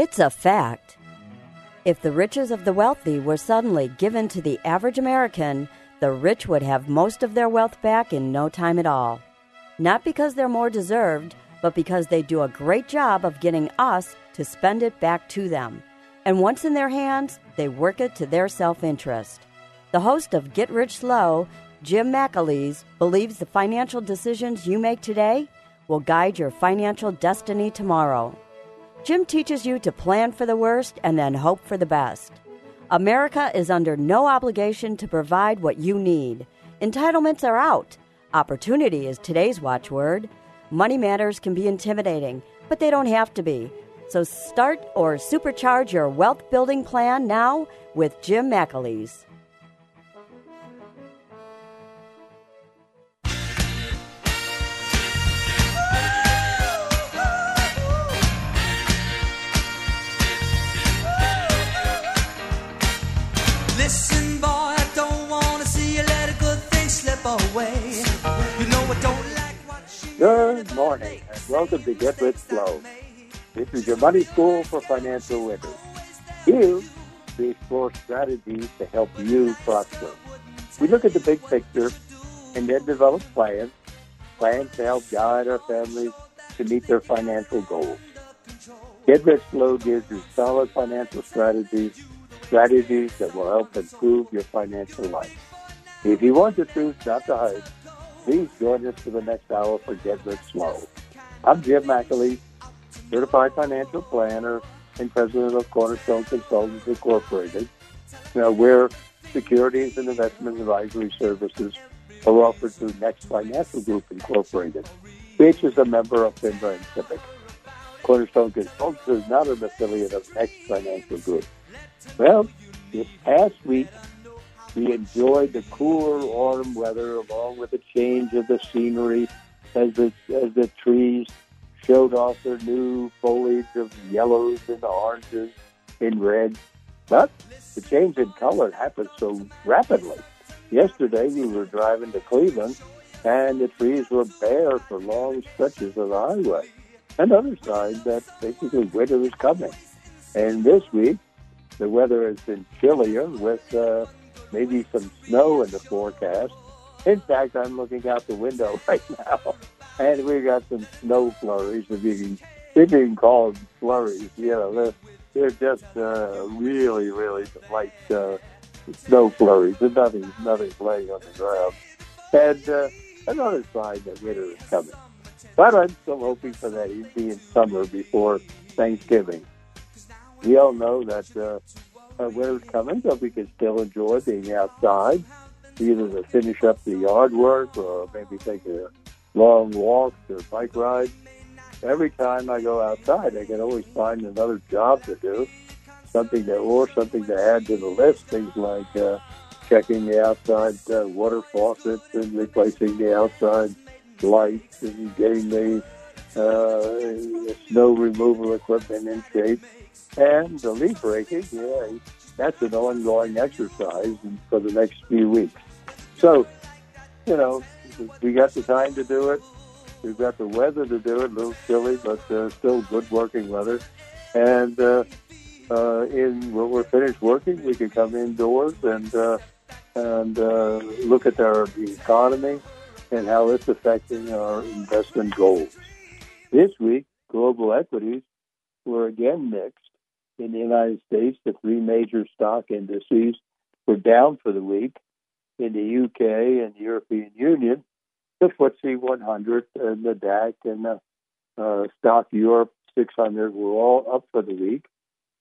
It's a fact. If the riches of the wealthy were suddenly given to the average American, the rich would have most of their wealth back in no time at all. Not because they're more deserved, but because they do a great job of getting us to spend it back to them. And once in their hands, they work it to their self interest. The host of Get Rich Slow, Jim McAleese, believes the financial decisions you make today will guide your financial destiny tomorrow. Jim teaches you to plan for the worst and then hope for the best. America is under no obligation to provide what you need. Entitlements are out. Opportunity is today's watchword. Money matters can be intimidating, but they don't have to be. So start or supercharge your wealth building plan now with Jim McAleese. Good morning, and welcome to Get Rich Slow. This is your money school for financial winners. Here, we explore strategies to help you prosper. We look at the big picture and then develop plans, plans to help guide our families to meet their financial goals. Get Rich Slow gives you solid financial strategies, strategies that will help improve your financial life. If you want the truth, not the hype, please join us for the next hour for Get Rich Slow. I'm Jim McAleese, certified financial planner and president of Cornerstone Consultants Incorporated. Now, where securities and investment advisory services are offered through Next Financial Group Incorporated, which is a member of FINRA and SIPC. Cornerstone Consultants is not an affiliate of Next Financial Group. Well, this past week, we enjoyed the cooler autumn weather along with the change of the scenery as the, as the trees showed off their new foliage of yellows and oranges and reds. But the change in color happened so rapidly. Yesterday, we were driving to Cleveland, and the trees were bare for long stretches of the highway. Another sign that basically winter is coming. And this week, the weather has been chillier with uh, maybe some snow in the forecast. In fact, I'm looking out the window right now, and we got some snow flurries. If you can, if you can flurries, you know, they're, they're just uh, really, really light uh, snow flurries. There's nothing, nothing laying on the ground. And uh, another sign that winter is coming. But I'm still hoping for that it'd in summer before Thanksgiving. We all know that uh, uh, winter's coming, but we can still enjoy being outside, either to finish up the yard work or maybe take a long walk or bike ride. Every time I go outside, I can always find another job to do, something to or something to add to the list. Things like uh, checking the outside uh, water faucets and replacing the outside lights and getting the, uh, snow removal equipment in shape. And the leaf raking, yeah, that's an ongoing exercise for the next few weeks. So, you know, we got the time to do it. We've got the weather to do it. A little chilly, but uh, still good working weather. And uh, uh, in when we're finished working, we can come indoors and uh, and uh, look at our economy and how it's affecting our investment goals. This week, global equities were again mixed. In the United States, the three major stock indices were down for the week. In the UK and the European Union, the FTSE 100 and the DAX and the uh, STOXX Europe 600 were all up for the week.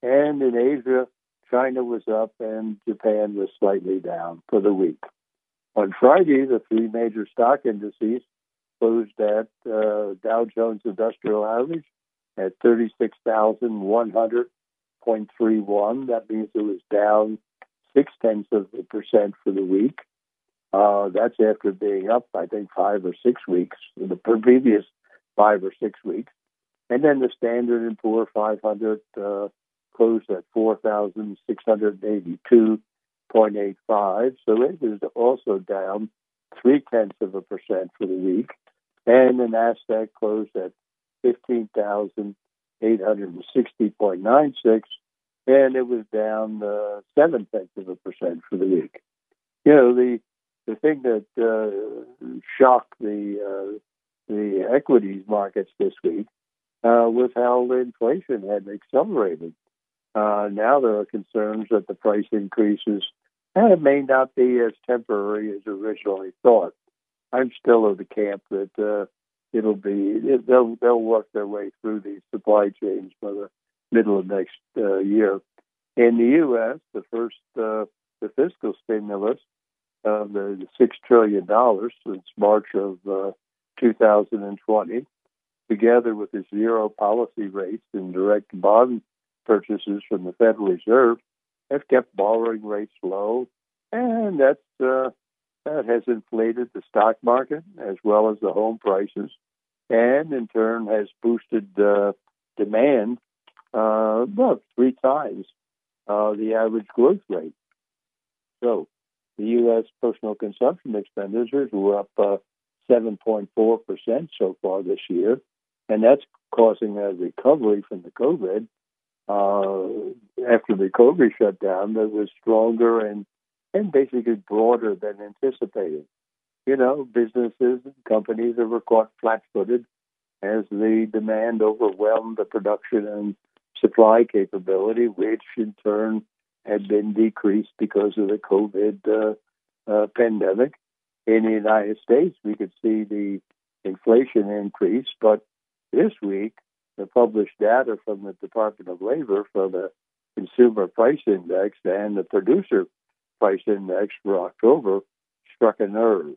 And in Asia, China was up and Japan was slightly down for the week. On Friday, the three major stock indices closed at uh, Dow Jones Industrial Average at 36,100.31. That means it was down six tenths of a percent for the week. Uh, that's after being up, I think, five or six weeks, the previous five or six weeks. And then the Standard and Poor 500 uh, closed at 4,682.85. So it was also down three tenths of a percent for the week. And the NASDAQ closed at 15,860.96, and it was down uh, seven tenths of a percent for the week. You know, the the thing that uh, shocked the uh, the equities markets this week uh, was how the inflation had accelerated. Uh, now there are concerns that the price increases uh, may not be as temporary as originally thought. I'm still of the camp that uh, it'll be it, they'll they'll work their way through these supply chains by the middle of next uh, year. In the U.S., the first uh, the fiscal stimulus of the six trillion dollars since March of uh, 2020, together with the zero policy rates and direct bond purchases from the Federal Reserve, have kept borrowing rates low, and that's uh, that has inflated the stock market as well as the home prices, and in turn has boosted uh, demand uh, about three times uh, the average growth rate. So, the U.S. personal consumption expenditures were up uh, 7.4% so far this year, and that's causing a recovery from the COVID. Uh, after the COVID shutdown, that was stronger and and basically broader than anticipated. You know, businesses and companies were caught flat-footed as the demand overwhelmed the production and supply capability, which in turn had been decreased because of the COVID uh, uh, pandemic in the United States, we could see the inflation increase. But this week, the published data from the Department of Labor for the Consumer Price Index and the Producer Price Index for October struck a nerve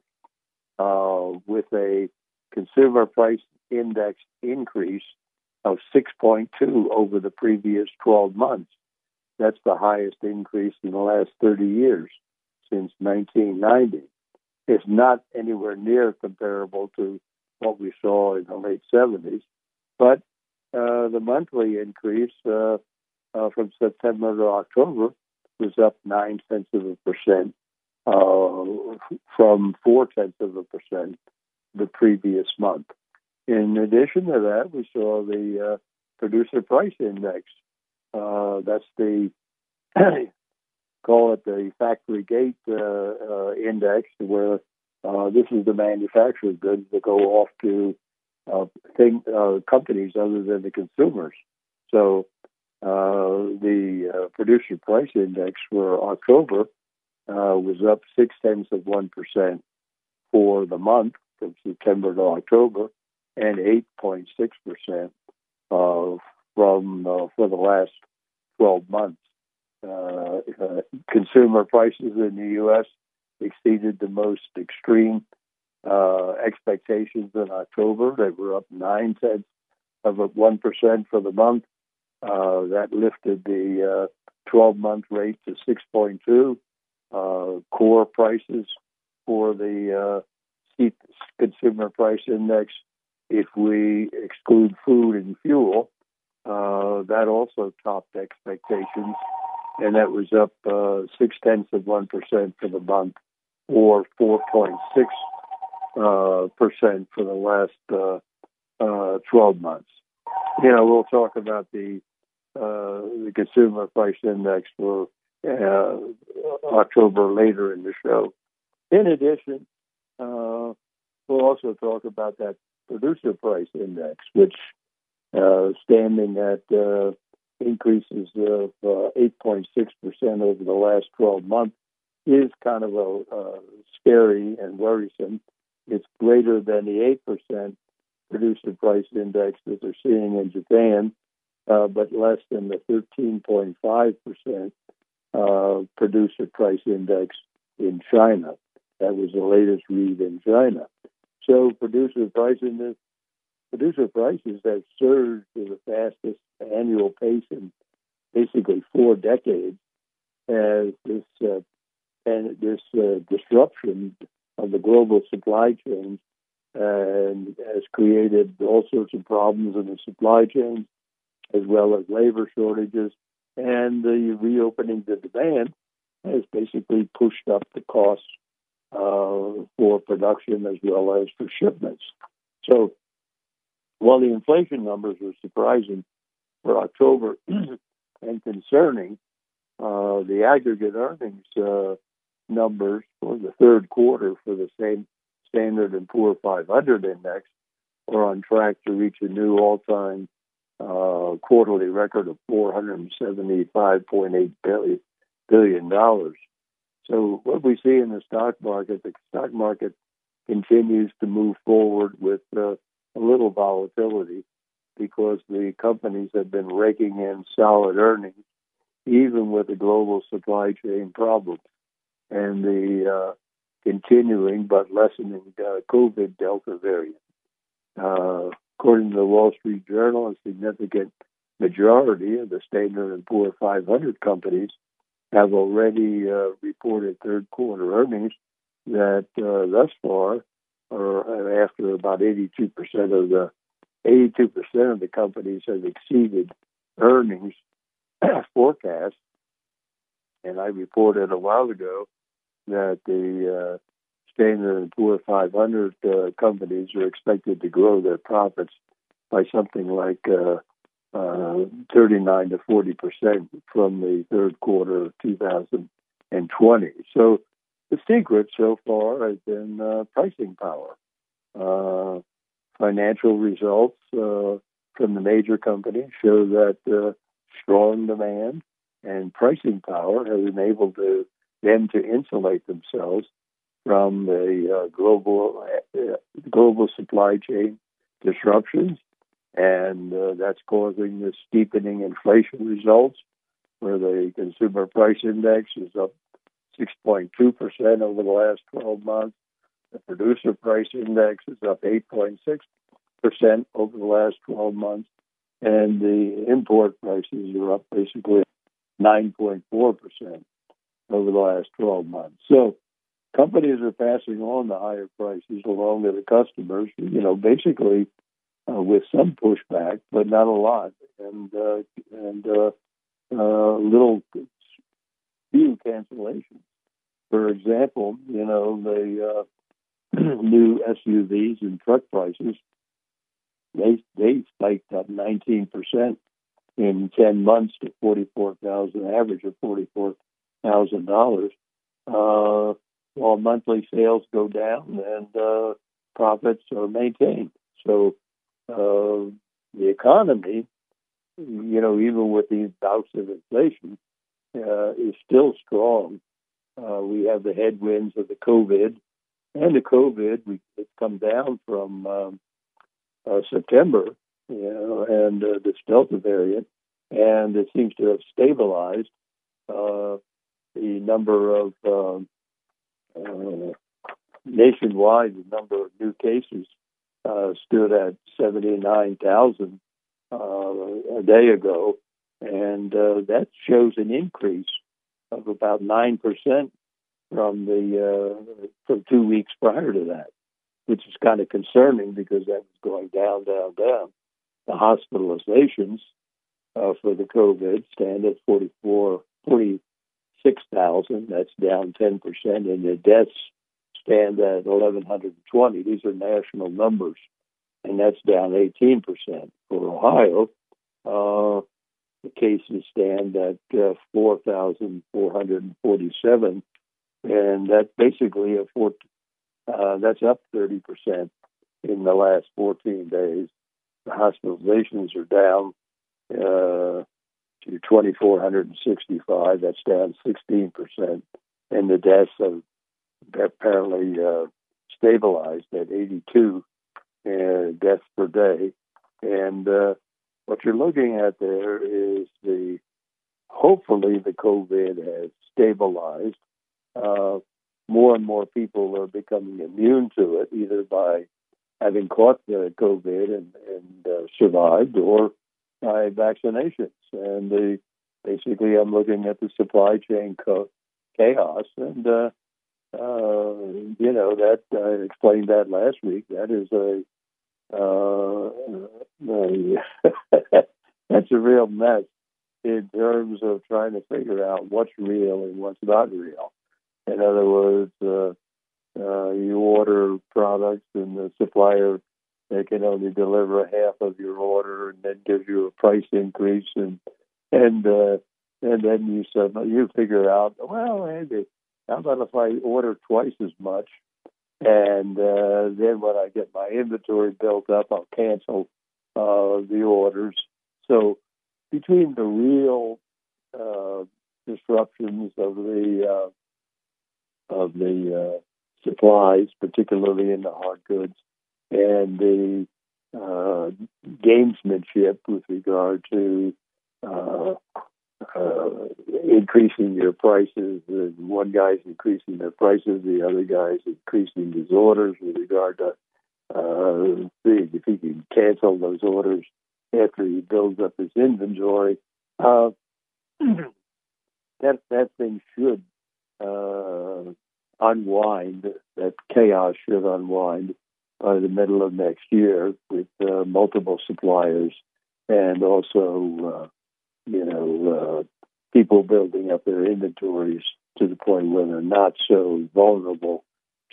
uh, with a Consumer Price Index increase of 6.2 over the previous 12 months. That's the highest increase in the last 30 years since 1990 It's not anywhere near comparable to what we saw in the late 70s. But uh, the monthly increase uh, uh, from September to October was up nine tenths of a percent uh, from four tenths of a percent the previous month. In addition to that, we saw the uh, producer price index. Uh, that's the call it the factory gate uh, uh, index, where uh, this is the manufactured goods that go off to thing, companies other than the consumers. So the uh, producer price index for October was up six tenths of one percent for the month from September to October, and eight point six percent from for the last twelve months. Uh, uh, consumer prices in the U.S. exceeded the most extreme uh, expectations in October. They were up nine tenths of one percent for the month. Uh, that lifted the 12-month uh, rate to 6.2. Uh, core prices for the consumer price index, if we exclude food and fuel, that also topped expectations and that was up uh, six tenths of one percent for the month, or four point six uh, percent for the last uh, uh, twelve months. You know, we'll talk about the uh, the consumer price index for uh, October later in the show. In addition, we'll also talk about that producer price index, which standing at increases of uh, 8.6% over the last 12 months is kind of a, uh, scary and worrisome. It's greater than the 8% producer price index that they're seeing in Japan, uh, but less than the 13.5% uh, producer price index in China. That was the latest read in China. So producer price index producer prices have surged to the fastest annual pace in basically four decades as this uh, and this uh, disruption of the global supply chains and has created all sorts of problems in the supply chain, as well as labor shortages. And the reopening the demand has basically pushed up the costs uh, for production as well as for shipments. So while the inflation numbers are surprising for October and concerning, uh, the aggregate earnings uh, numbers for the third quarter for the same Standard and Poor 500 index are on track to reach a new all-time uh, quarterly record of 475.8 billion billion dollars. So what we see in the stock market, the stock market continues to move forward with uh, a little volatility because the companies have been raking in solid earnings, even with the global supply chain problems and the uh, continuing but lessening uh, COVID Delta variant. Uh, according to the Wall Street Journal, a significant majority of the Standard and Poor 500 companies have already uh, reported third quarter earnings that uh, thus far, or after about 82% of the 82% of the companies have exceeded earnings forecast. And I reported a while ago that the uh, Standard and Poor 500 uh, companies are expected to grow their profits by something like uh, uh, 39 to 40 percent from the third quarter of 2020. So the secret so far has been uh, pricing power. Uh, financial results uh, from the major companies show that uh, strong demand and pricing power has enabled the, them to insulate themselves from the uh, global uh, global supply chain disruptions, and uh, that's causing the steepening inflation results, where the consumer price index is up 6.2 percent over the last 12 months. The producer price index is up 8.6 percent over the last 12 months, and the import prices are up basically 9.4 percent over the last 12 months. So companies are passing on the higher prices along to the customers, you know, basically uh, with some pushback, but not a lot, and uh, and uh, uh, little few cancellations. For example, you know the uh, new SUVs and truck prices they they spiked up 19 percent in 10 months to 44,000 average of 44,000 dollars. Uh, while monthly sales go down and uh, profits are maintained. So uh, the economy, you know, even with these bouts of inflation, uh, is still strong. Uh, we have the headwinds of the COVID, and the COVID we, it's come down from um, uh, September, you know, and uh, this Delta variant, and it seems to have stabilized. The number of um, nationwide, the number of new cases uh, stood at 79,000 uh, a day ago, and uh, that shows an increase of about 9% from the uh, from two weeks prior to that, which is kind of concerning because that was going down, down, down. The hospitalizations uh, for the COVID stand at 44, 40, 6,000. That's down 10%. And the deaths stand at 1,120. These are national numbers. And that's down 18%. For Ohio, uh, the cases stand at uh, 4,447. And that's basically a four, uh, that's up 30% in the last 14 days. The hospitalizations are down uh, to 2,465. That's down 16%. And the deaths have apparently uh, stabilized at 82 uh, deaths per day. And uh, what you're looking at there is the hopefully the COVID has stabilized. Uh, more and more people are becoming immune to it, either by having caught the COVID and, and uh, survived, or by vaccinations. And the basically, I'm looking at the supply chain co- chaos, and uh, uh, you know that I explained that last week. That is a uh, that's a real mess in terms of trying to figure out what's real and what's not real. In other words, uh, uh, you order products and the supplier they can only deliver half of your order and then give you a price increase and and uh, and then you said you figure out well Andy, how about if I order twice as much? And uh, then when I get my inventory built up I'll cancel uh, the orders. So between the real uh, disruptions of the uh, of the uh, supplies, particularly in the hard goods, and the uh, gamesmanship with regard to uh, uh, increasing your prices. One guy's increasing their prices, the other guy's increasing his orders with regard to uh, if he can cancel those orders after he builds up his inventory. Uh, that that thing should uh, unwind. That chaos should unwind by the middle of next year with uh, multiple suppliers and also, uh, you know, uh, people building up their inventories to the point where they're not so vulnerable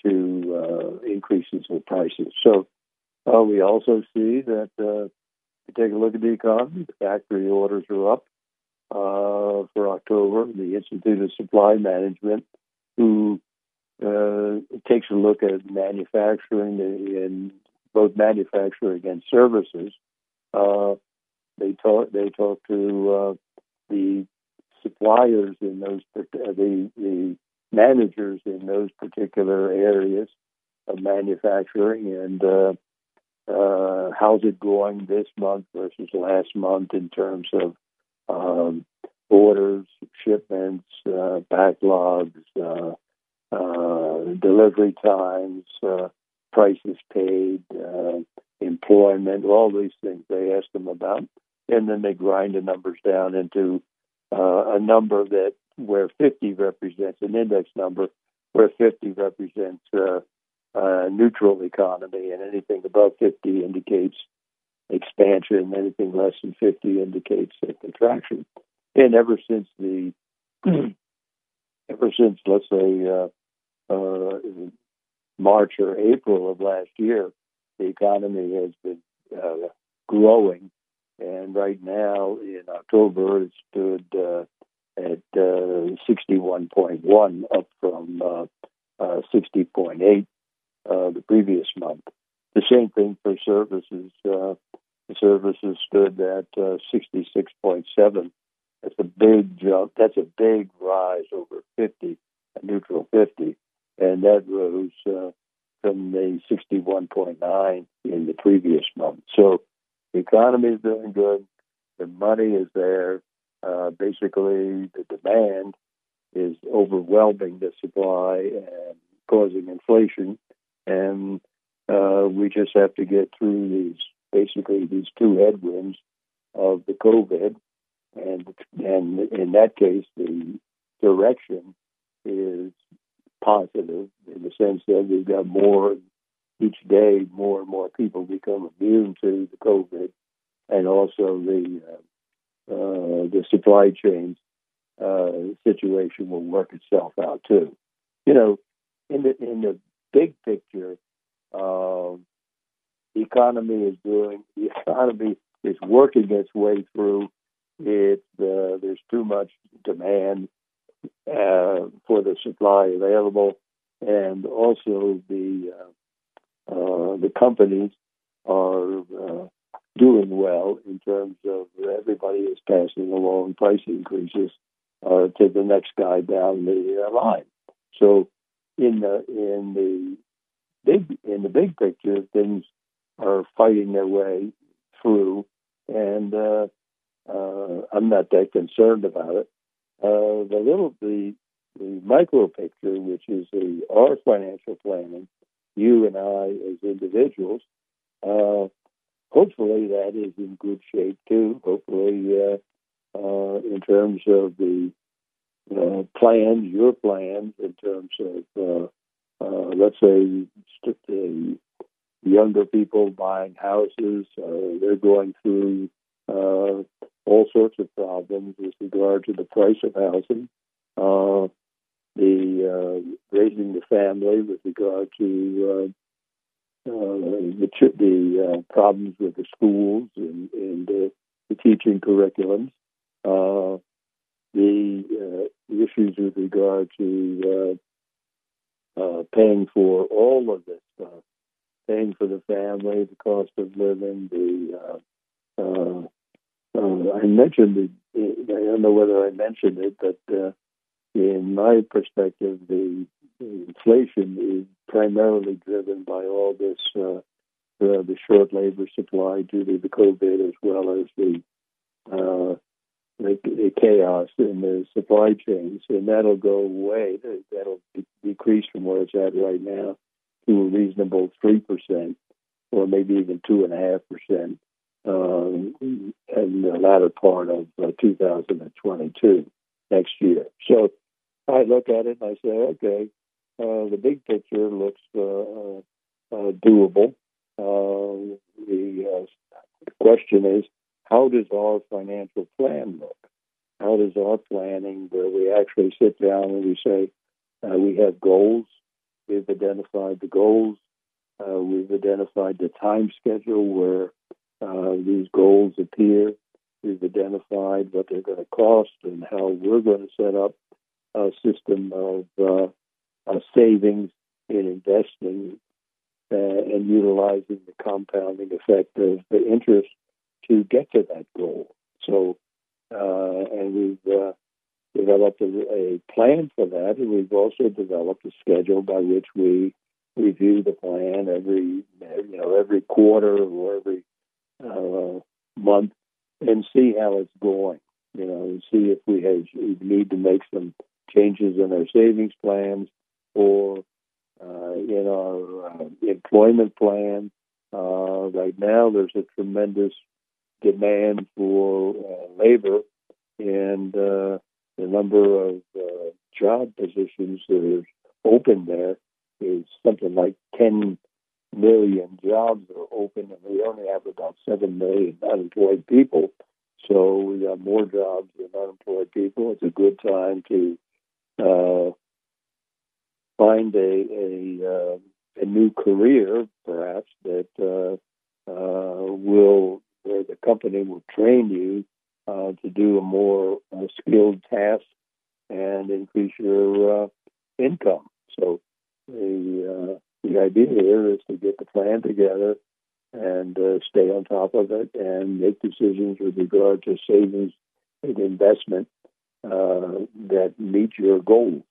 to uh, increases in prices. So uh, we also see that uh, you take a look at the economy, the factory orders are up uh, for October. The Institute of Supply Management, who uh, takes a look at manufacturing and both manufacturing and services. Uh, they talk. They talk to uh, the suppliers in those uh, the the managers in those particular areas of manufacturing and uh, uh, how's it going this month versus last month in terms of um, orders, shipments, uh, backlogs, uh, delivery times, uh, prices paid, uh, employment, all these things they ask them about. And then they grind the numbers down into uh, a number that where 50 represents an index number, where 50 represents uh, a neutral economy, and anything above 50 indicates expansion, anything less than 50 indicates a contraction. And ever since the ever since let's say uh, uh, March or April of last year, the economy has been uh, growing, and right now in October it stood uh, at uh, 61.1, up from uh, uh, 60.8 the previous month. The same thing for services. the services stood at 66.7. That's a big jump. That's a big rise over 50, a neutral 50 and that rose uh, from the 61.9 in the previous month. So the economy is doing good. The money is there. Uh, basically, the demand is overwhelming the supply and causing inflation. And uh, we just have to get through these, basically, these two headwinds of the COVID. And, and in that case, the direction is positive in the sense that we've got more each day, more and more people become immune to the COVID, and also the uh, uh, the supply chain uh, situation will work itself out too. You know, in the in the big picture, um, the economy is doing the economy is working its way through. It uh, there's too much demand uh, for the supply available, and also the uh, uh, the companies are uh, doing well in terms of everybody is passing along price increases to the next guy down the line. So in the in the big in the big picture, things are fighting their way through, and uh, uh, I'm not that concerned about it. Uh, the little the the micro picture, which is the our financial planning, you and I as individuals, Uh, hopefully, that is in good shape too. Hopefully, uh, uh, in terms of the uh, plans, your plans, in terms of, let's say, st- younger people buying houses, they're going through uh, all sorts of problems with regard to the price of housing, uh, the uh, raising the family with regard to uh, uh, the, the uh, problems with the schools and, and the teaching curriculums, uh, the, issues with regard to paying for all of this stuff, paying for the family, the cost of living, the I mentioned it. I don't know whether I mentioned it, but uh, in my perspective, the, the, inflation is primarily driven by all this, uh, uh, the short labor supply due to the COVID, as well as the, uh, the, the chaos in the supply chains, and that'll go away. That'll decrease from where it's at right now to a reasonable three percent, or maybe even two and a half percent in the latter part of uh, 2022 next year. So I look at it and I say, okay, uh, the big picture looks uh, uh, uh, doable. the question is, how does our financial plan look? How does our planning, where we actually sit down and we say, we have goals, we've identified the goals, we've identified the time schedule where uh, these goals appear. We've identified what they're going to cost and how we're going to set up a system of uh, savings and investing uh, and utilizing the compounding effect of the interest to get to that goal. So, uh, and we've uh, developed a, a, plan for that, and we've also developed a schedule by which we review the plan every you know every quarter or every uh, month and see how it's going. You know, and see if we, have, we need to make some changes in our savings plans or uh, in our uh, employment plan. Uh, right now, there's a tremendous demand for uh, labor, and uh, the number of uh, job positions that are open there is something like 10 million jobs are open, and we only have about seven million unemployed people. So we got more jobs than unemployed people. It's a good time to uh, find a a, uh, a new career, perhaps that uh, uh, will where the company will train you uh, to do a more uh, skilled task and increase your income. So the the idea here is to get the plan together and uh, stay on top of it and make decisions with regard to savings and investment uh, that meet your goals.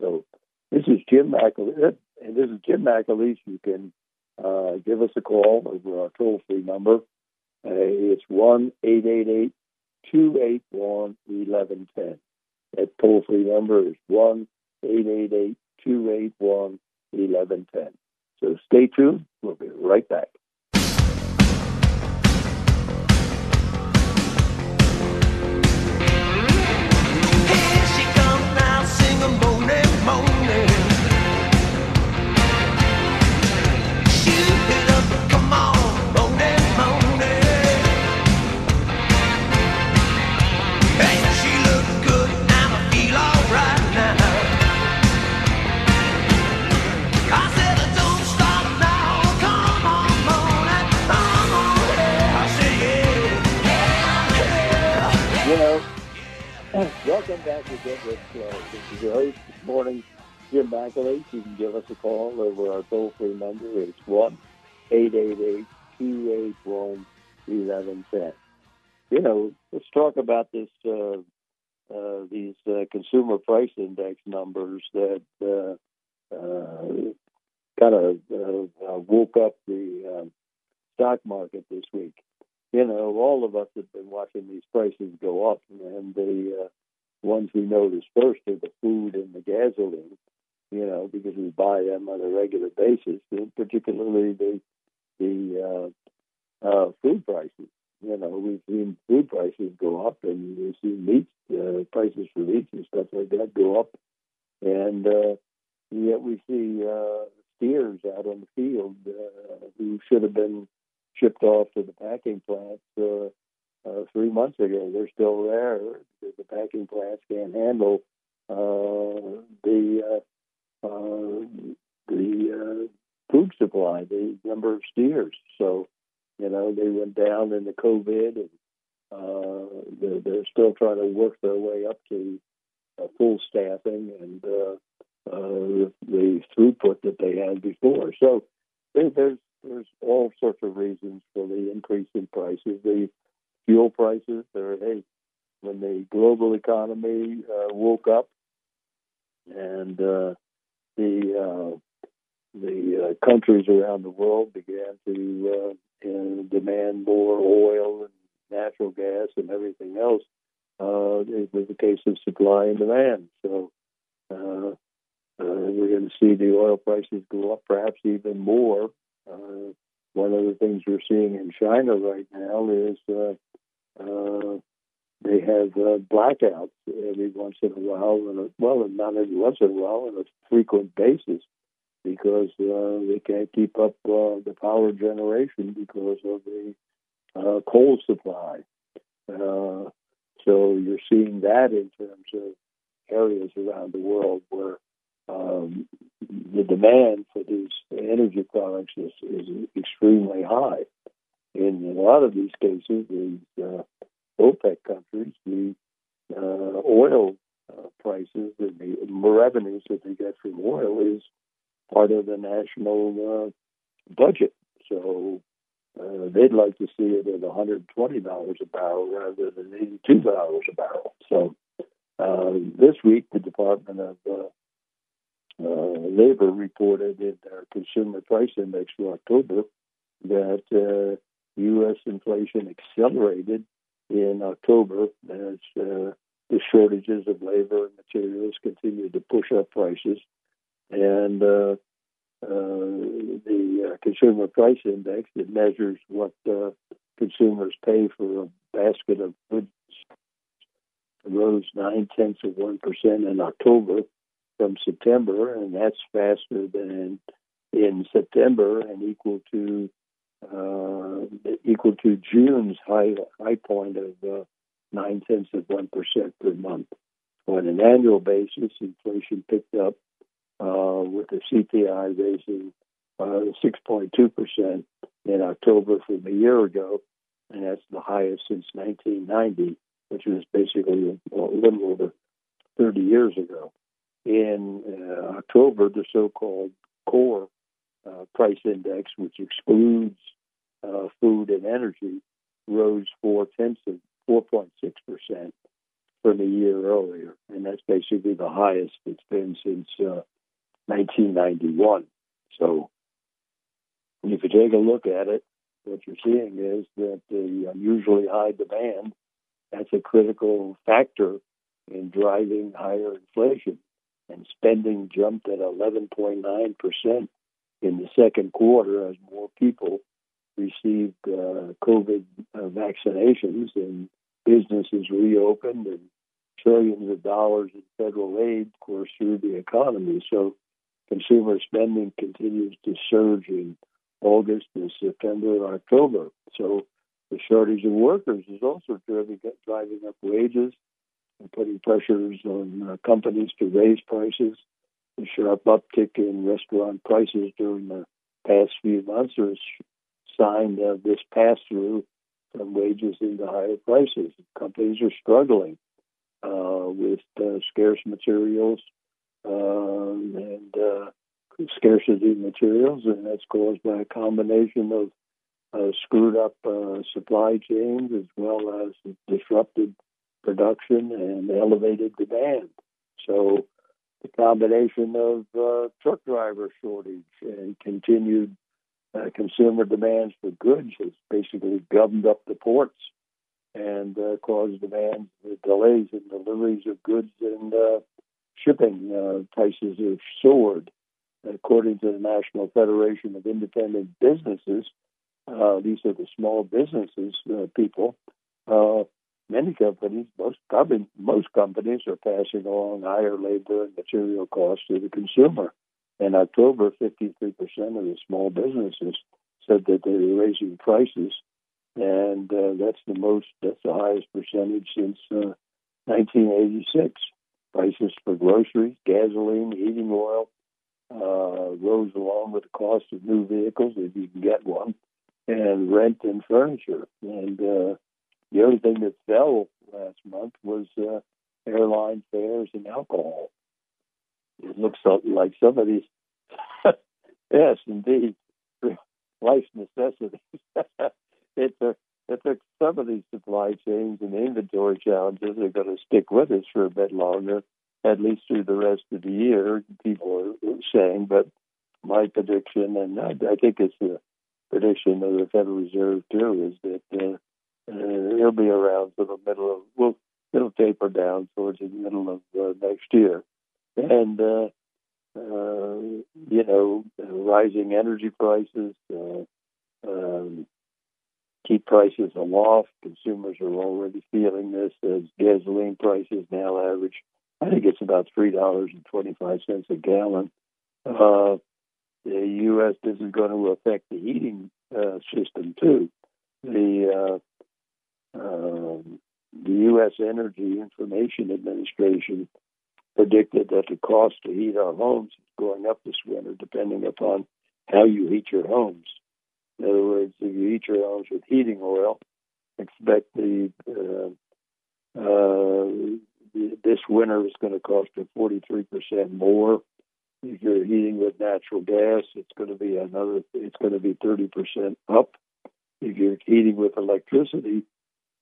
So this is Jim McAleese, and this is Jim McAleese. You can uh, give us a call over our toll free number. Uh, it's one eight eight eight two eight one eleven ten. That toll free number is one eight eight eight two eight one 1110. So stay tuned. We'll be right back. Welcome back to Rich Slow. This is your host this morning, Jim McAleese. You can give us a call over our toll-free number. It's 1-888-281-1110. You know, let's talk about this, uh, uh, these uh, consumer price index numbers that uh, uh, kind of uh, woke up the stock market this week you know, all of us have been watching these prices go up, and the ones we notice first are the food and the gasoline, you know, because we buy them on a regular basis, and particularly the the uh, uh, food prices. You know, we've seen food prices go up, and we've seen meat uh, prices for meat and stuff like that go up, and uh, yet we see uh, steers out on the field uh, who should have been shipped off to the packing plants uh, uh, three months ago. They're still there because the packing plants can't handle uh, the uh, uh, the uh, food supply, the number of steers. So, you know, they went down in the COVID, and they're, they're still trying to work their way up to full staffing and uh, the throughput that they had before. So, there's there's all sorts of reasons for the increase in prices. The fuel prices, are, hey, when the global economy uh, woke up and uh, the uh, the uh, countries around the world began to uh, demand more oil and natural gas and everything else. Uh, it was a case of supply and demand. So uh, uh, we're going to see the oil prices go up, perhaps even more. Uh, one of the things we're seeing in China right now is uh, uh, they have uh, blackouts every once in a while, and a, well, not every once in a while, on a frequent basis, because they can't keep up the power generation because of the coal supply. So you're seeing that in terms of areas around the world where um, the demand for these energy products is, is extremely high. In a lot of these cases, these uh, OPEC countries, the uh, oil uh, prices and the revenues that they get from oil is part of the national uh, budget. So uh, they'd like to see it at $120 a barrel rather than $82 a barrel. So uh, this week, the Department of Labor reported in their Consumer Price Index for October that U.S. inflation accelerated in October as uh, the shortages of labor and materials continued to push up prices. And uh, uh, the uh, Consumer Price Index that measures what uh, consumers pay for a basket of goods rose nine tenths of one percent in October from September, and that's faster than in September and equal to uh, equal to June's high high point of uh, nine tenths of one percent per month. On an annual basis, inflation picked up uh, with the CPI raising uh, six point two percent in October from a year ago, and that's the highest since 1990, which was basically a, little over 30 years ago. In uh, October, the so-called core uh, price index, which excludes uh, food and energy, rose four tenths of 4.6 percent from a year earlier, and that's basically the highest it's been since 1991. Uh, so, if you take a look at it, what you're seeing is that the unusually high demand that's a critical factor in driving higher inflation. And spending jumped at 11.9% in the second quarter as more people received uh, COVID uh, vaccinations and businesses reopened and trillions of dollars in federal aid coursed through the economy. So consumer spending continues to surge in August and September and October. So the shortage of workers is also driving, up wages putting pressures on uh, companies to raise prices. The sharp uptick in restaurant prices during the past few months is a sign of this pass through from wages into higher prices. Companies are struggling uh, with uh, scarce materials um, and uh, scarcity materials, and that's caused by a combination of uh, screwed up uh, supply chains as well as disrupted production and elevated demand. So the combination of uh, truck driver shortage and continued uh, consumer demands for goods has basically gummed up the ports and uh, caused demand delays in deliveries of goods and uh, shipping uh, prices have soared. According to the National Federation of Independent Businesses, uh, these are the small businesses uh, people. Many companies, most probably most companies, are passing along higher labor and material costs to the consumer. In October, 53% of the small businesses said that they were raising prices, and uh, that's the most, that's the highest percentage since uh, 1986. Prices for groceries, gasoline, heating oil uh, rose along with the cost of new vehicles, if you can get one, and rent and furniture. And uh, the only thing that fell last month was uh, airline fares and alcohol. It looks like some of these, yes, indeed, life's necessities. it took it took some of these supply chains and inventory challenges are going to stick with us for a bit longer, at least through the rest of the year. People are saying, but my prediction, and I, I think it's a prediction of the Federal Reserve too, is that uh, uh, it'll be around for the middle of well, it'll taper down towards the middle of uh, next year, and uh, uh, you know, rising energy prices uh, um, keep prices aloft. Consumers are already feeling this as gasoline prices now average. I think it's about three dollars and twenty-five cents a gallon. Uh, the U.S. This is going to affect the heating uh, system too. The uh, um, the U.S. Energy Information Administration predicted that the cost to heat our homes is going up this winter, depending upon how you heat your homes. In other words, if you heat your homes with heating oil, expect the uh, uh, this winter is going to cost you 43% more. If you're heating with natural gas, it's going to be another. It's going to be 30% up. If you're heating with electricity,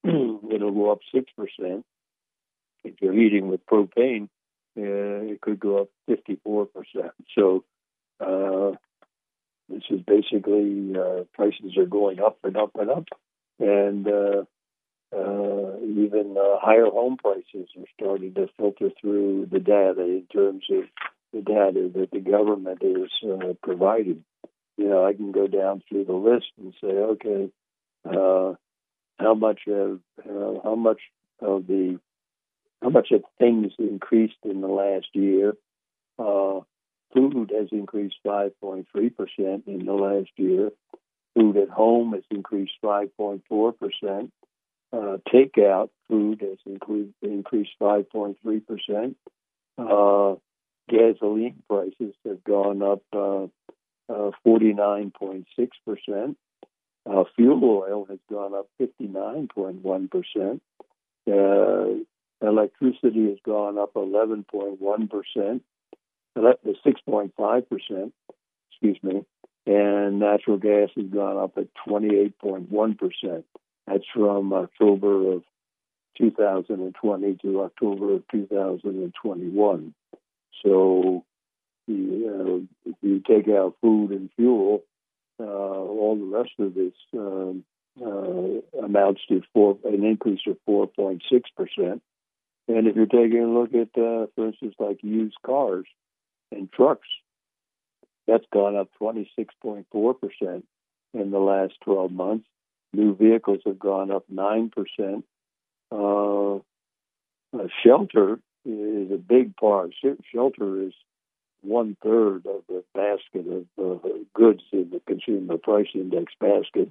it'll go up six percent. If you're heating with propane, uh, it could go up 54%. So uh, this is basically uh, prices are going up and up and up, and uh, uh, even uh, higher home prices are starting to filter through the data in terms of the data that the government is providing. You know, I can go down through the list and say, okay, how much of uh, how much of the how much have things increased in the last year? Uh, food has increased 5.3% in the last year. Food at home has increased 5.4%. Uh, takeout food has increased, increased 5.3%. Uh, gasoline prices have gone up uh, 49.6%. Uh, uh, fuel oil has gone up 59.1%. Uh, Electricity has gone up 11.1%, 6.5%, excuse me, and natural gas has gone up at 28.1%. That's from October of 2020 to October of 2021. So, you, if you take out food and fuel, uh, all the rest of this um, uh, amounts to four, an increase of 4.6 percent. And if you're taking a look at, uh, for instance, like used cars and trucks, that's gone up 26.4% in the last 12 months. New vehicles have gone up 9%. Uh, shelter is a big part. Shelter is one third of the basket of uh, goods in the consumer price index basket,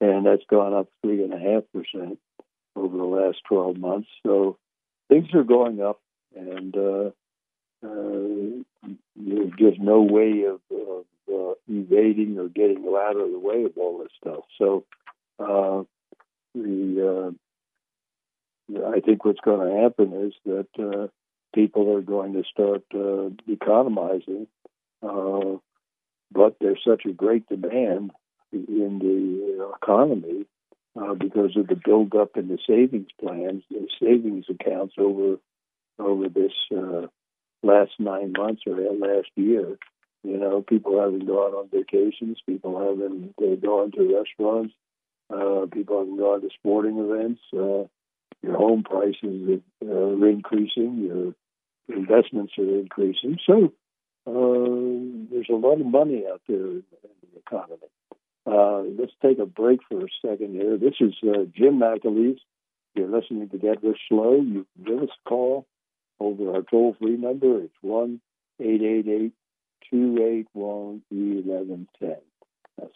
and that's gone up three and a half percent over the last 12 months. So things are going up, and uh, uh, there's just no way of, of uh, evading or getting out of the way of all this stuff. So, uh, the uh, I think what's going to happen is that uh, people are going to start uh, economizing, uh, but there's such a great demand in the economy uh, because of the buildup in the savings plans, the savings accounts over over this uh, last nine months or last year. You know, people haven't gone on vacations, people haven't gone to restaurants, uh, people haven't gone to sporting events. Uh, your home prices are increasing, your investments are increasing. So uh, there's a lot of money out there in the economy. Uh, let's take a break for a second here. This is uh, Jim McAleese. You're listening to Get Rich Slow. You can give us a call over our toll free number. It's 1 888 281 1110.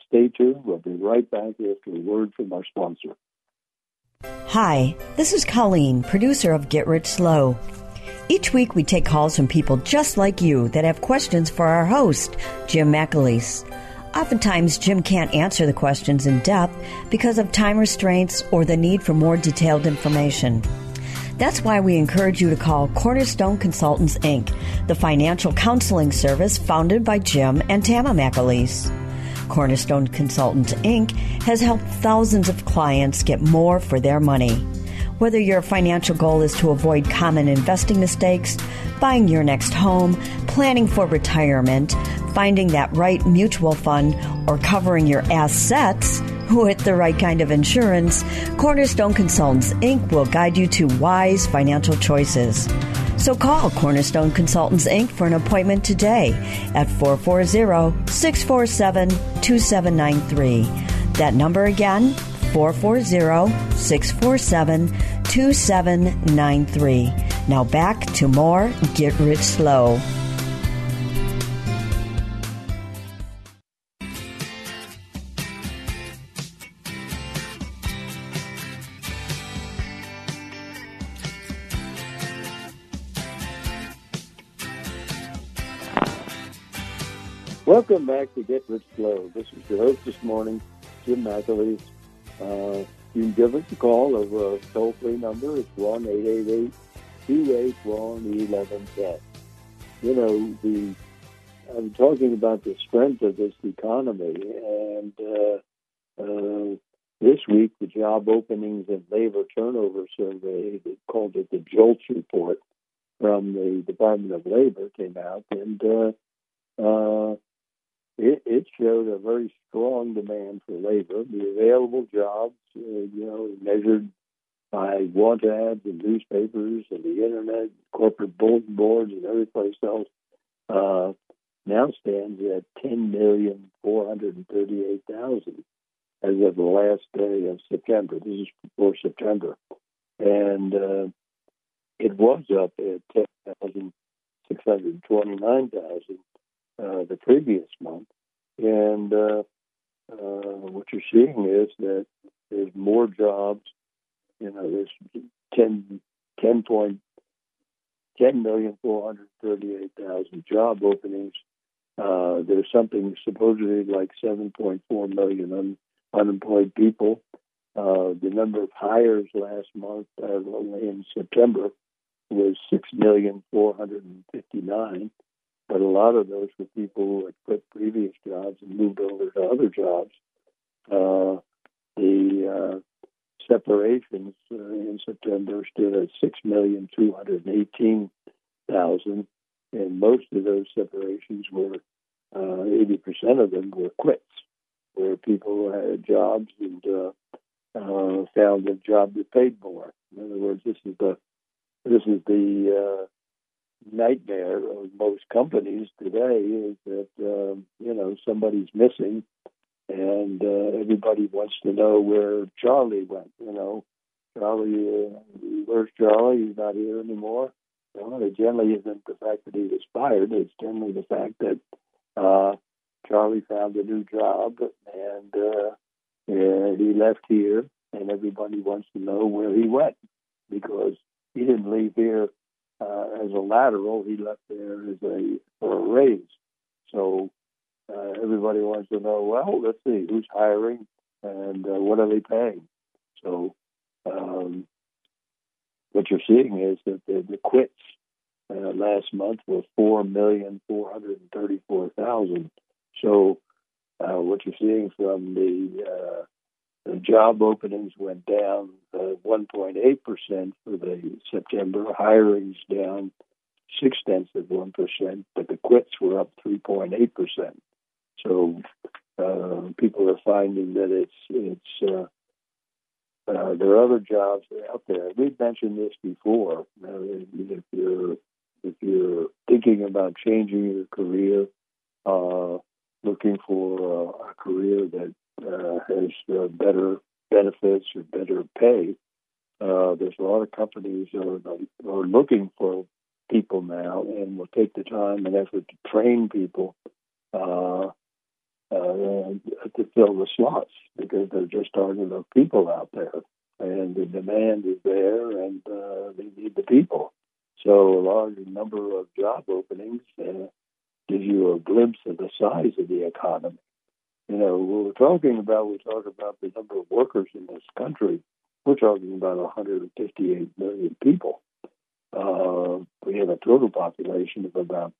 Stay tuned. We'll be right back after a word from our sponsor. Hi, this is Colleen, producer of Get Rich Slow. Each week we take calls from people just like you that have questions for our host, Jim McAleese. Oftentimes, Jim can't answer the questions in depth because of time restraints or the need for more detailed information. That's why we encourage you to call Cornerstone Consultants, Inc., the financial counseling service founded by Jim and Tama McAleese. Cornerstone Consultants, Inc. has helped thousands of clients get more for their money. Whether your financial goal is to avoid common investing mistakes, buying your next home, planning for retirement, finding that right mutual fund, or covering your assets with the right kind of insurance, Cornerstone Consultants Inc. will guide you to wise financial choices. So call Cornerstone Consultants Inc. for an appointment today at 440 647 2793. That number again, 440 647 2793. Now back to more Get Rich Slow. Welcome back to Get Rich Slow. This is your host this morning, Jim McAleese. Uh, you can give us a call over a toll free number. It's 1 888 281 1110. You know, the, I'm talking about the strength of this economy, and uh, uh, this week the job openings and labor turnover survey, they called it the JOLTS report from the Department of Labor, came out, and uh, uh, it, it showed a very strong demand for labor. The available jobs, uh, you know, measured by want ads and newspapers and the internet, corporate bulletin boards, and every place else, uh, now stands at 10,438,000 as of the last day of September. This is before September. And uh, it was up at 10,629,000 uh, the previous month. And uh, uh, what you're seeing is that there's more jobs. You know, there's 10, 10 point, 10,438,000 job openings. Uh, there's something supposedly like 7.4 million un- unemployed people. Uh, the number of hires last month uh, in September was 6,459 but a lot of those were people who had quit previous jobs and moved over to other jobs. Uh, the uh, separations uh, in September stood at six million two hundred eighteen thousand, and most of those separations were uh, eighty percent of them were quits, where people had jobs and uh, uh, found a job that paid more. In other words, this is the this is the nightmare of most companies today is that um, you know somebody's missing, and uh, everybody wants to know where Charlie went. You know, Charlie, uh, where's Charlie? He's not here anymore. Well, it generally isn't the fact that he was fired. It's generally the fact that uh, Charlie found a new job and uh, and he left here, and everybody wants to know where he went because he didn't leave here uh, as a lateral. He left there as a for a raise. So uh, everybody wants to know. Well, let's see who's hiring and uh, what are they paying. So um, what you're seeing is that the, the quits uh, last month were four million four hundred and thirty-four thousand. So uh, what you're seeing from the uh, the job openings went down uh, 1.8% for the September. Hirings down six tenths of 1%, but the quits were up 3.8%. So uh, people are finding that it's, it's, uh, uh, there are other jobs out there. We've mentioned this before. Uh, if you're if you're thinking about changing your career, uh, looking for uh, a career that uh, has uh, better benefits or better pay. Uh, there's a lot of companies that are, are looking for people now and will take the time and effort to train people uh, uh, to fill the slots because there just aren't enough people out there. And the demand is there and uh, they need the people. So a large number of job openings uh, gives you a glimpse of the size of the economy. You know, we're talking about, we talk about the number of workers in this country. We're talking about 158 million people. Uh, we have a total population of about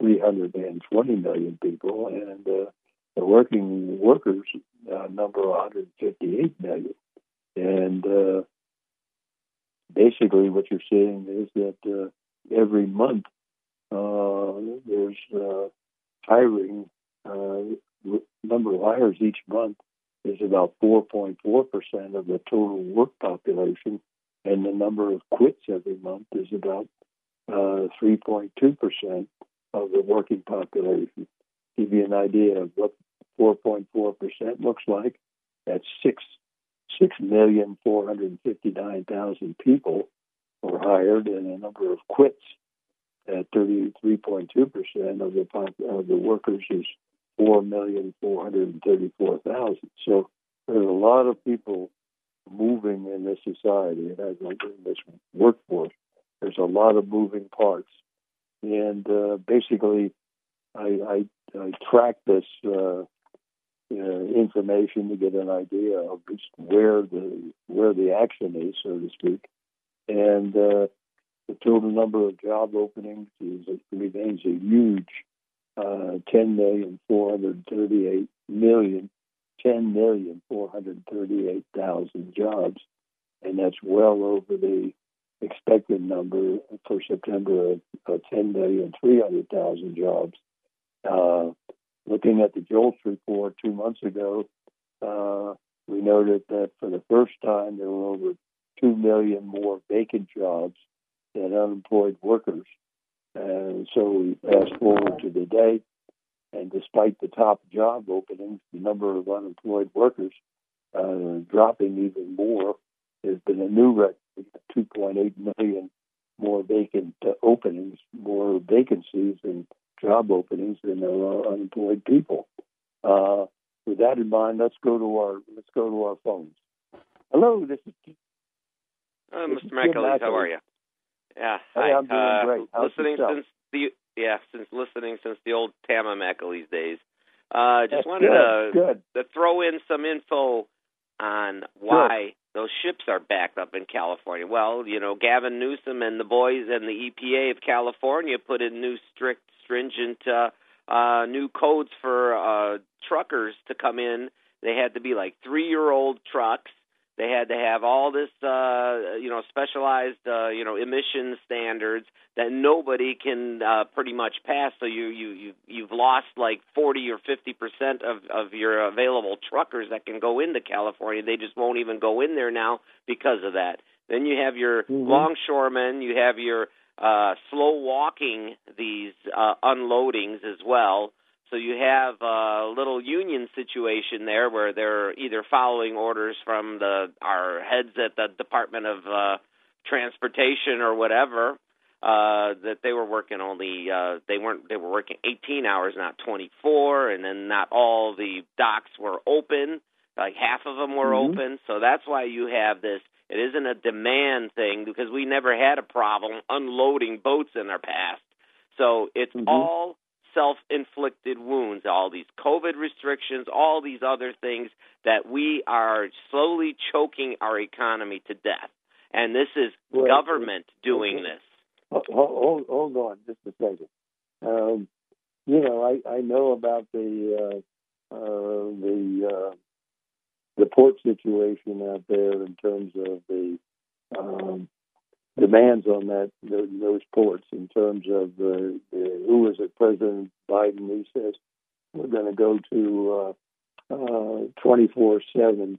320 million people, and uh, the working workers uh, number 158 million. And uh, basically, what you're seeing is that uh, every month uh, there's hiring. Number of hires each month is about 4.4% of the total work population and the number of quits every month is about uh, 3.2% of the working population. Give you an idea of what 4.4% looks like. That's six six million four hundred fifty nine thousand people were hired, and a number of quits at 33.2% of the of the workers is 4,434,000. So there's a lot of people moving in this society and in this workforce. There's a lot of moving parts, and uh, basically, I, I, I track this uh, uh, information to get an idea of just where the where the action is, so to speak, and uh, the total number of job openings is remains a huge uh, 10 million 438 million 10 million 438,000 jobs, and that's well over the expected number for September of, of 10 million 300,000 jobs. Uh, looking at the JOLTS report two months ago, uh, we noted that for the first time there were over 2 million more vacant jobs than unemployed workers. And so we fast forward to the day, and despite the top job openings, the number of unemployed workers uh, dropping even more. There's been a new record, 2.8 million more vacant uh, openings, more vacancies and job openings than there are unemployed people. Uh, with that in mind, let's go to our let's go to our phones. Hello, this is. Uh, Mr. McAleese, how are you? Yeah, hey, I'm doing uh, great. How's listening yourself? since the yeah since listening since the old Tama McAleese days. Uh, just That's wanted good, to, good. to throw in some info on why those ships are backed up in California. Well, you know, Gavin Newsom and the boys and the EPA of California put in new strict, stringent, uh, uh, new codes for uh, truckers to come in. They had to be like three-year-old trucks. They had to have all this, uh, you know, specialized, uh, you know, emission standards that nobody can uh, pretty much pass. So you you you you've lost like forty or fifty percent of of your available truckers that can go into California. They just won't even go in there now because of that. Then you have your Mhm. longshoremen. You have your uh, slow walking these uh, unloadings as well. So you have a little union situation there where they're either following orders from the our heads at the Department of uh, Transportation or whatever uh that they were working only uh they weren't they were working 18 hours not 24 and then not all the docks were open like half of them were Mhm. open so that's why you have this it isn't a demand thing because we never had a problem unloading boats in our past so it's Mhm. all self-inflicted wounds all these covid restrictions all these other things that we are slowly choking our economy to death and this is Well, government doing okay. this Hold, hold, hold on just a second. Um, you know, I, I know about the uh, uh, the uh, the port situation out there in terms of the um, demands on that those, ports in terms of the, the who was it President Biden he says we're going to go to twenty four seven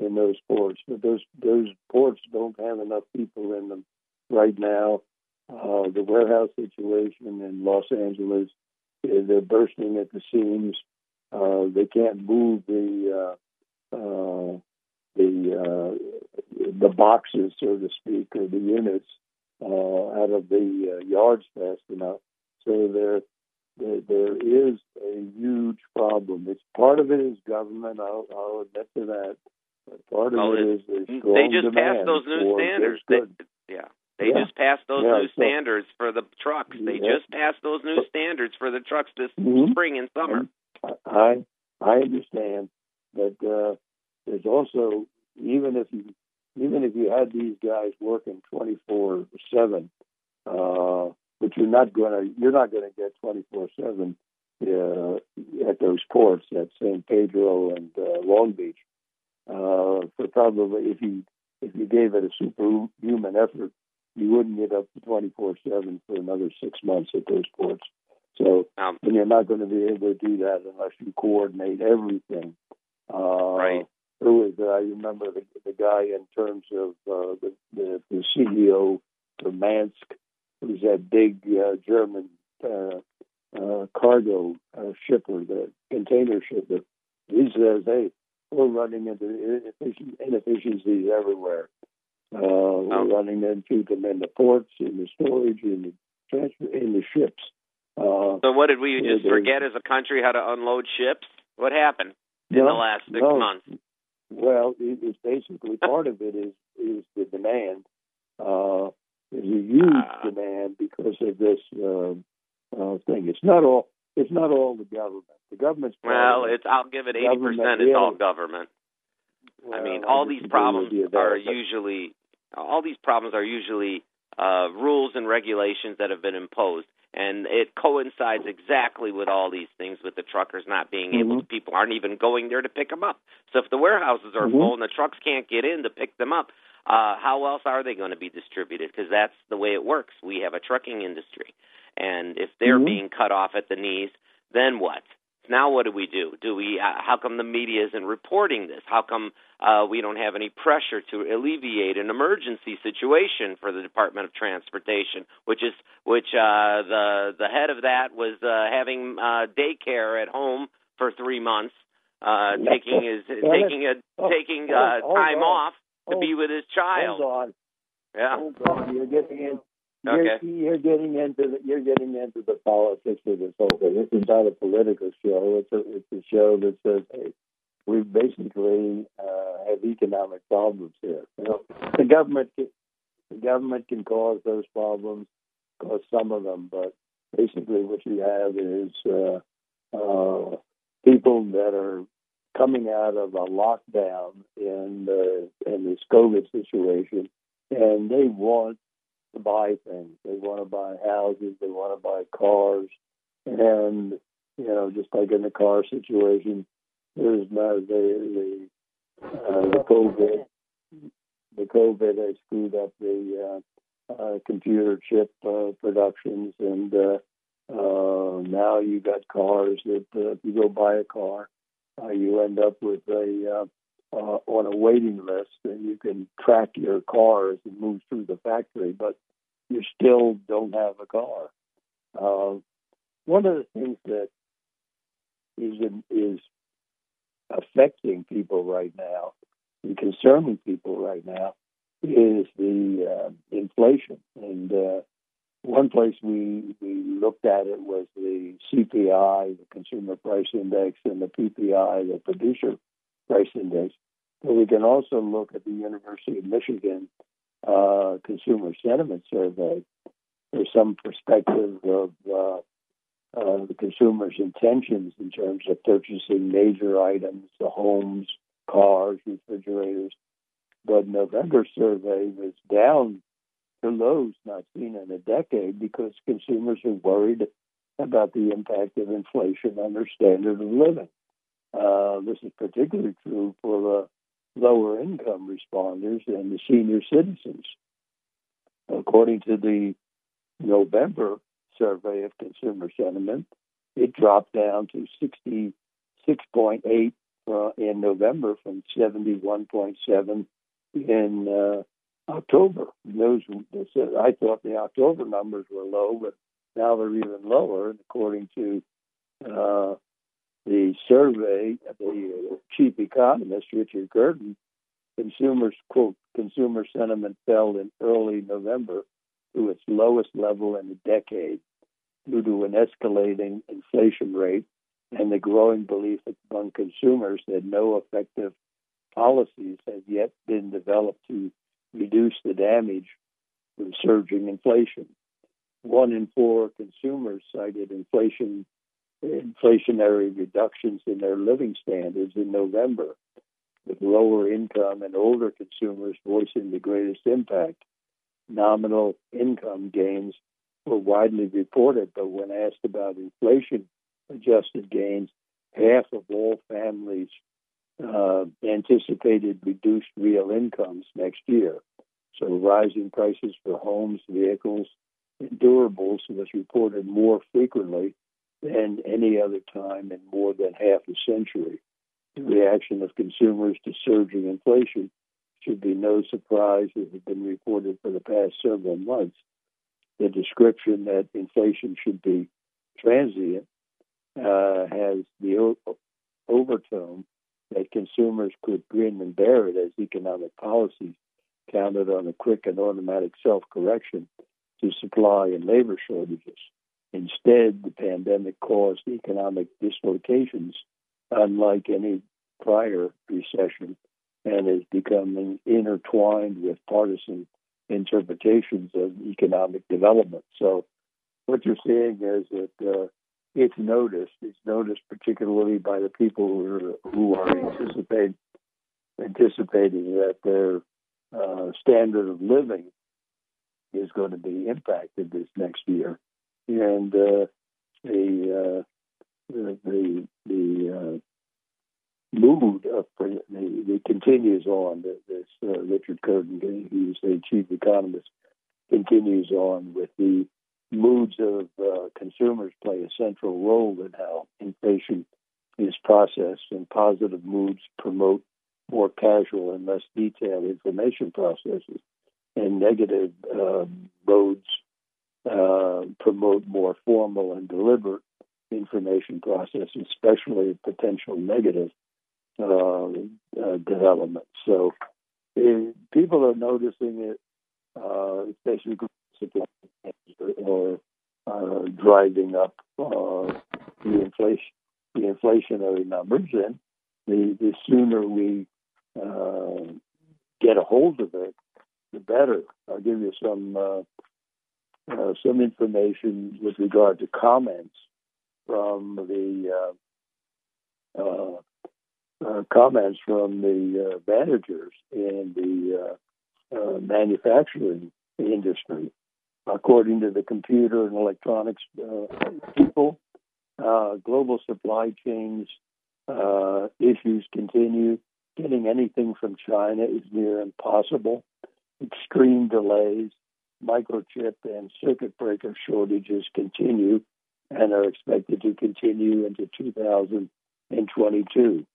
in those ports but those those ports don't have enough people in them right now uh, the warehouse situation in Los Angeles, uh, they're bursting at the seams. Uh, they can't move the uh, the uh, the boxes, so to speak, or the units uh, out of the uh, yards fast enough. So there, there, there is a huge problem. It's part of it is government. I'll, I'll admit to that. But part of Well, it it- is They just passed those new standards. They, yeah. They Yeah. just passed those Yeah, new so- standards for the trucks. They Yeah. just passed those new standards for the trucks this Mhm. spring and summer. I I understand, but uh, there's also even if you even if you had these guys working 24 seven, uh, but you're not gonna you're not gonna get 24 seven uh, at those ports at San Pedro and uh, Long Beach. Uh, for probably if you if you gave it a superhuman effort, you wouldn't get up to 24 seven for another six months at those ports. So Um, and you're not going to be able to do that unless you coordinate everything. Uh, Right. Who is I remember the, the guy in terms of uh, the, the the CEO of Maersk, who's that big uh, German uh, uh, cargo uh, shipper, the container shipper. He says, "Hey, we're running into inefficiencies everywhere. Uh, We're running into them in the ports, in the storage, in the transfer, in the ships." Uh, So what did we just forget as a country how to unload ships? What happened in No, the last six no. months? Well, it, it's basically part of it is is the demand. Uh, there's a huge Ah. demand because of this uh, uh, thing. It's not all. It's not all the government. The government's Well, it's I'll give it eighty percent. It's all government. I mean, all disagree these problems there, are usually all these problems are usually uh, rules and regulations that have been imposed, and it coincides exactly with all these things with the truckers not being able Mhm. to. People aren't even going there to pick them up. So if the warehouses are Mhm. full and the trucks can't get in to pick them up, uh, how else are they going to be distributed? Because that's the way it works. We have a trucking industry, and if they're Mhm. being cut off at the knees, then what? Now what do we do? Do we? Uh, how come the media isn't reporting this? How come uh, we don't have any pressure to alleviate an emergency situation for the Department of Transportation, which is which uh, the the head of that was uh, having uh, daycare at home for three months, uh, taking his taking a oh, taking uh, time on. off to Hold- be with his child. Hold on. Yeah. Hold on. You're getting in. You're, you're getting into the you're getting into the politics of this whole thing. This is not a political show. It's a it's a show that says, hey, we basically uh, have economic problems here. You know, the government can, the government can cause those problems, cause some of them, but basically what you have is uh, uh, people that are coming out of a lockdown in the in this COVID situation, and they want to buy things. They want to buy houses. They want to buy cars, and you know, just like in the car situation, there's no the the uh, the COVID the COVID has screwed up the uh, uh, computer chip uh, productions, and uh, uh, now you got cars that uh, if you go buy a car, uh, you end up with a uh, on a waiting list, and you can track your car as it moves through the factory, but you still don't have a car. Uh, one of the things that is is affecting people right now and concerning people right now is the uh, inflation. And uh, one place we we looked at it was the CPI, the Consumer Price Index, and the PPI, the Producer Price Index. But we can also look at the University of Michigan uh, Consumer Sentiment Survey for some perspective of uh, uh, the consumer's intentions in terms of purchasing major items, the homes, cars, refrigerators. But November survey was down to lows not seen in a decade because consumers are worried about the impact of inflation on their standard of living. Uh, this is particularly true for the lower income responders and the senior citizens. According to the November survey of consumer sentiment, it dropped down to 66.8 uh, in November from 71.7 in uh, October. Those, I thought the October numbers were low, but now they're even lower. According to uh, the survey, of the chief economist, Richard Curtin, consumers, quote, consumer sentiment fell in early November to its lowest level in a decade due to an escalating inflation rate and the growing belief among consumers that no effective policies have yet been developed to reduce the damage from surging inflation. One in four consumers cited inflation inflationary reductions in their living standards in November, with lower income and older consumers voicing the greatest impact. Nominal income gains were widely reported, but when asked about inflation adjusted gains, half of all families uh, anticipated reduced real incomes next year. So rising prices for homes, vehicles, and durables was reported more frequently than any other time in more than half a century. The reaction of consumers to surging inflation should be no surprise as has been reported for the past several months. The description that inflation should be transient uh, has the o- overtone that consumers could grin and bear it as economic policies counted on a quick and automatic self correction to supply and labor shortages. Instead, the pandemic caused economic dislocations unlike any prior recession and is becoming intertwined with partisan interpretations of economic development. So, what you're seeing is that uh, it's noticed. It's noticed particularly by the people who are, who are anticipating anticipating that their uh, standard of living is going to be impacted this next year, and uh, the, uh, the the the uh, mood of the, the continues on. This uh, Richard Curtin, who's the chief economist, continues on with the moods of uh, consumers play a central role in how inflation is processed, and positive moods promote more casual and less detailed information processes, and negative uh, modes uh, promote more formal and deliberate information processes, especially potential negative uh, uh, development. So people are noticing it, uh, especially or driving up the inflation, the inflationary numbers, and the the sooner we uh, get a hold of it, the better. I'll give you some uh, uh, some information with regard to comments from the uh, comments from the managers in the manufacturing industry according to the computer and electronics uh, people. Uh, global supply chains uh, issues continue. Getting anything from China is near impossible. Extreme delays, microchip and circuit breaker shortages continue and are expected to continue into 2022.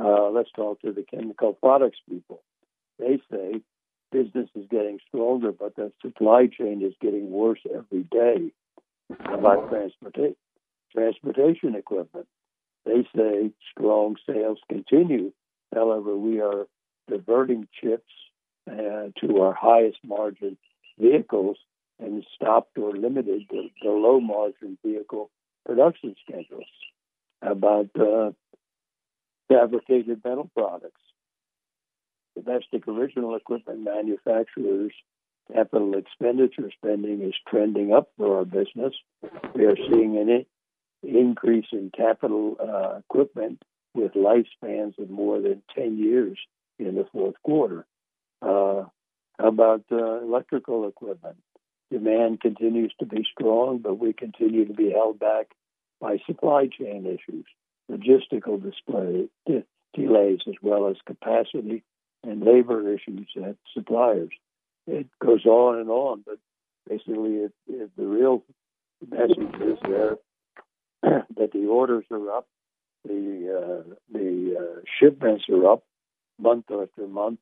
Uh, let's talk to the chemical products people. They say business is getting stronger, but the supply chain is getting worse every day. About transportation, transportation equipment, they say strong sales continue. However, we are diverting chips uh, to our highest margin vehicles and stopped or limited the, the low margin vehicle production schedules. About uh, fabricated metal products, domestic original equipment manufacturers capital expenditure spending is trending up for our business. We are seeing an increase in capital uh, equipment with lifespans of more than 10 years in the fourth quarter. Uh, about uh, electrical equipment? Demand continues to be strong, but we continue to be held back by supply chain issues, logistical display, de- delays, as well as capacity and labor issues at suppliers. It goes on and on, but basically, it, it, the real message is there that the orders are up, the uh, the uh, shipments are up month after month,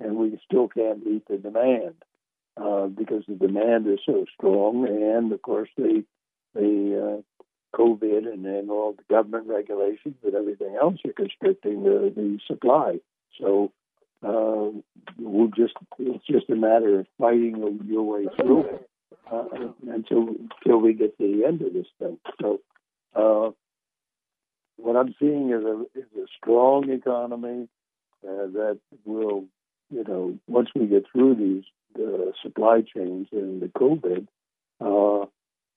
and we still can't meet the demand uh, because the demand is so strong, and of course the the COVID and then all the government regulations and everything else are constricting the, the supply. So uh, we'll just it's just a matter of fighting your way through it uh, until until we get to the end of this thing. So uh, what I'm seeing is a is a strong economy uh, that will, you know, once we get through these supply chains and the COVID, uh,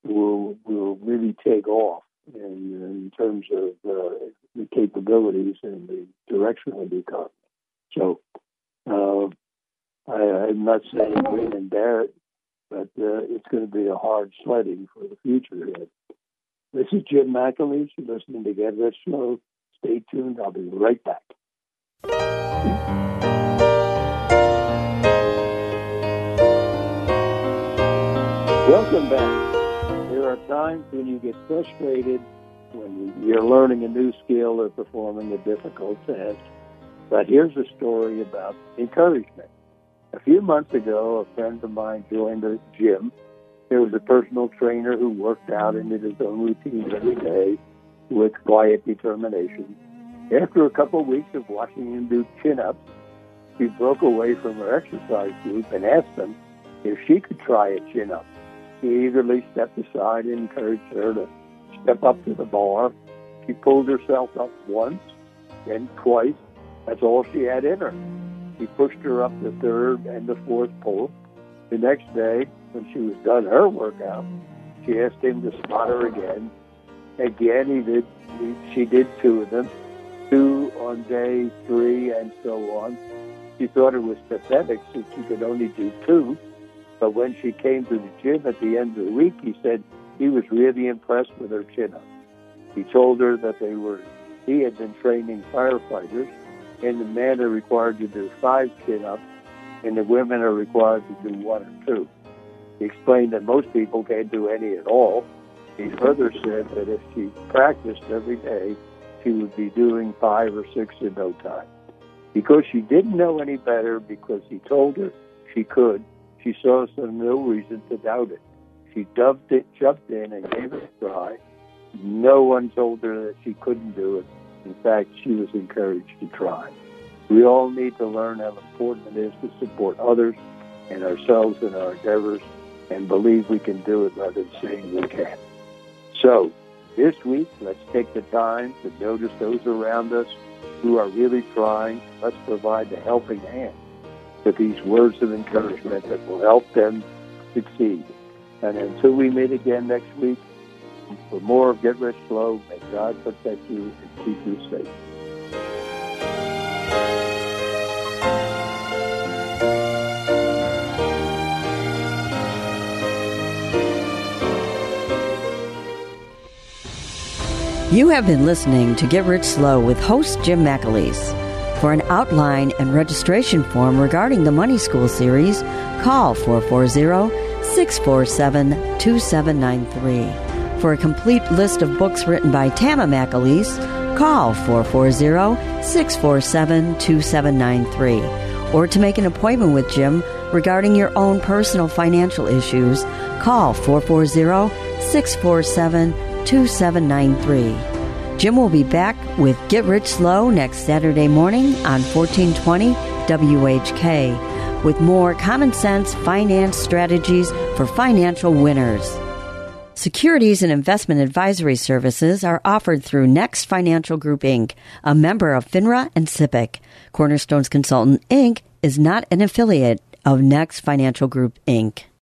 will will really take off in, in terms of uh, the capabilities and the direction of the economy. So uh, I, am not saying win and bear it, but uh, it's going to be a hard sledding for the future. This is Jim McAleese. You're listening to Get Rich Slow. Stay tuned. I'll be right back. Welcome back. There are times when you get frustrated when you're learning a new skill or performing a difficult task. But here's a story about encouragement. A few months ago, a friend of mine joined a gym. There was a personal trainer who worked out and did his own routines every day with quiet determination. After a couple of weeks of watching him do chin ups, she broke away from her exercise group and asked him if she could try a chin up. He eagerly stepped aside and encouraged her to step up to the bar. She pulled herself up once, then twice. That's all she had in her. He pushed her up the third and the fourth pole. The next day, when she was done her workout, she asked him to spot her again. Again, he did. He, she did two of them, two on day three, and so on. She thought it was pathetic since she could only do two. But when she came to the gym at the end of the week, he said he was really impressed with her chin up. He told her that they were he had been training firefighters, and the men are required to do five chin ups, and the women are required to do one or two. He explained that most people can't do any at all. He further said that if she practiced every day, she would be doing five or six in no time. Because she didn't know any better, because he told her she could, she saw no reason to doubt it. She dubbed it, jumped in, and gave it a try. No one told her that she couldn't do it. In fact, she was encouraged to try. We all need to learn how important it is to support others and ourselves in our endeavors and believe we can do it rather than saying we can't. So, this week, let's take the time to notice those around us who are really trying. Let's provide the helping hand with these words of encouragement that will help them succeed. And until we meet again next week, for more of Get Rich Slow, may God protect you and keep you safe. You have been listening to Get Rich Slow with host Jim McAleese. For an outline and registration form regarding the Money School series, call 440 647 2793. For a complete list of books written by Tama McAleese, call 440 647 2793. Or to make an appointment with Jim regarding your own personal financial issues, call 440 647 2793. Jim will be back with Get Rich Slow next Saturday morning on 1420 WHK with more common sense finance strategies for financial winners. Securities and investment advisory services are offered through Next Financial Group Inc., a member of FINRA and SIPC. Cornerstones Consultant Inc. is not an affiliate of Next Financial Group Inc.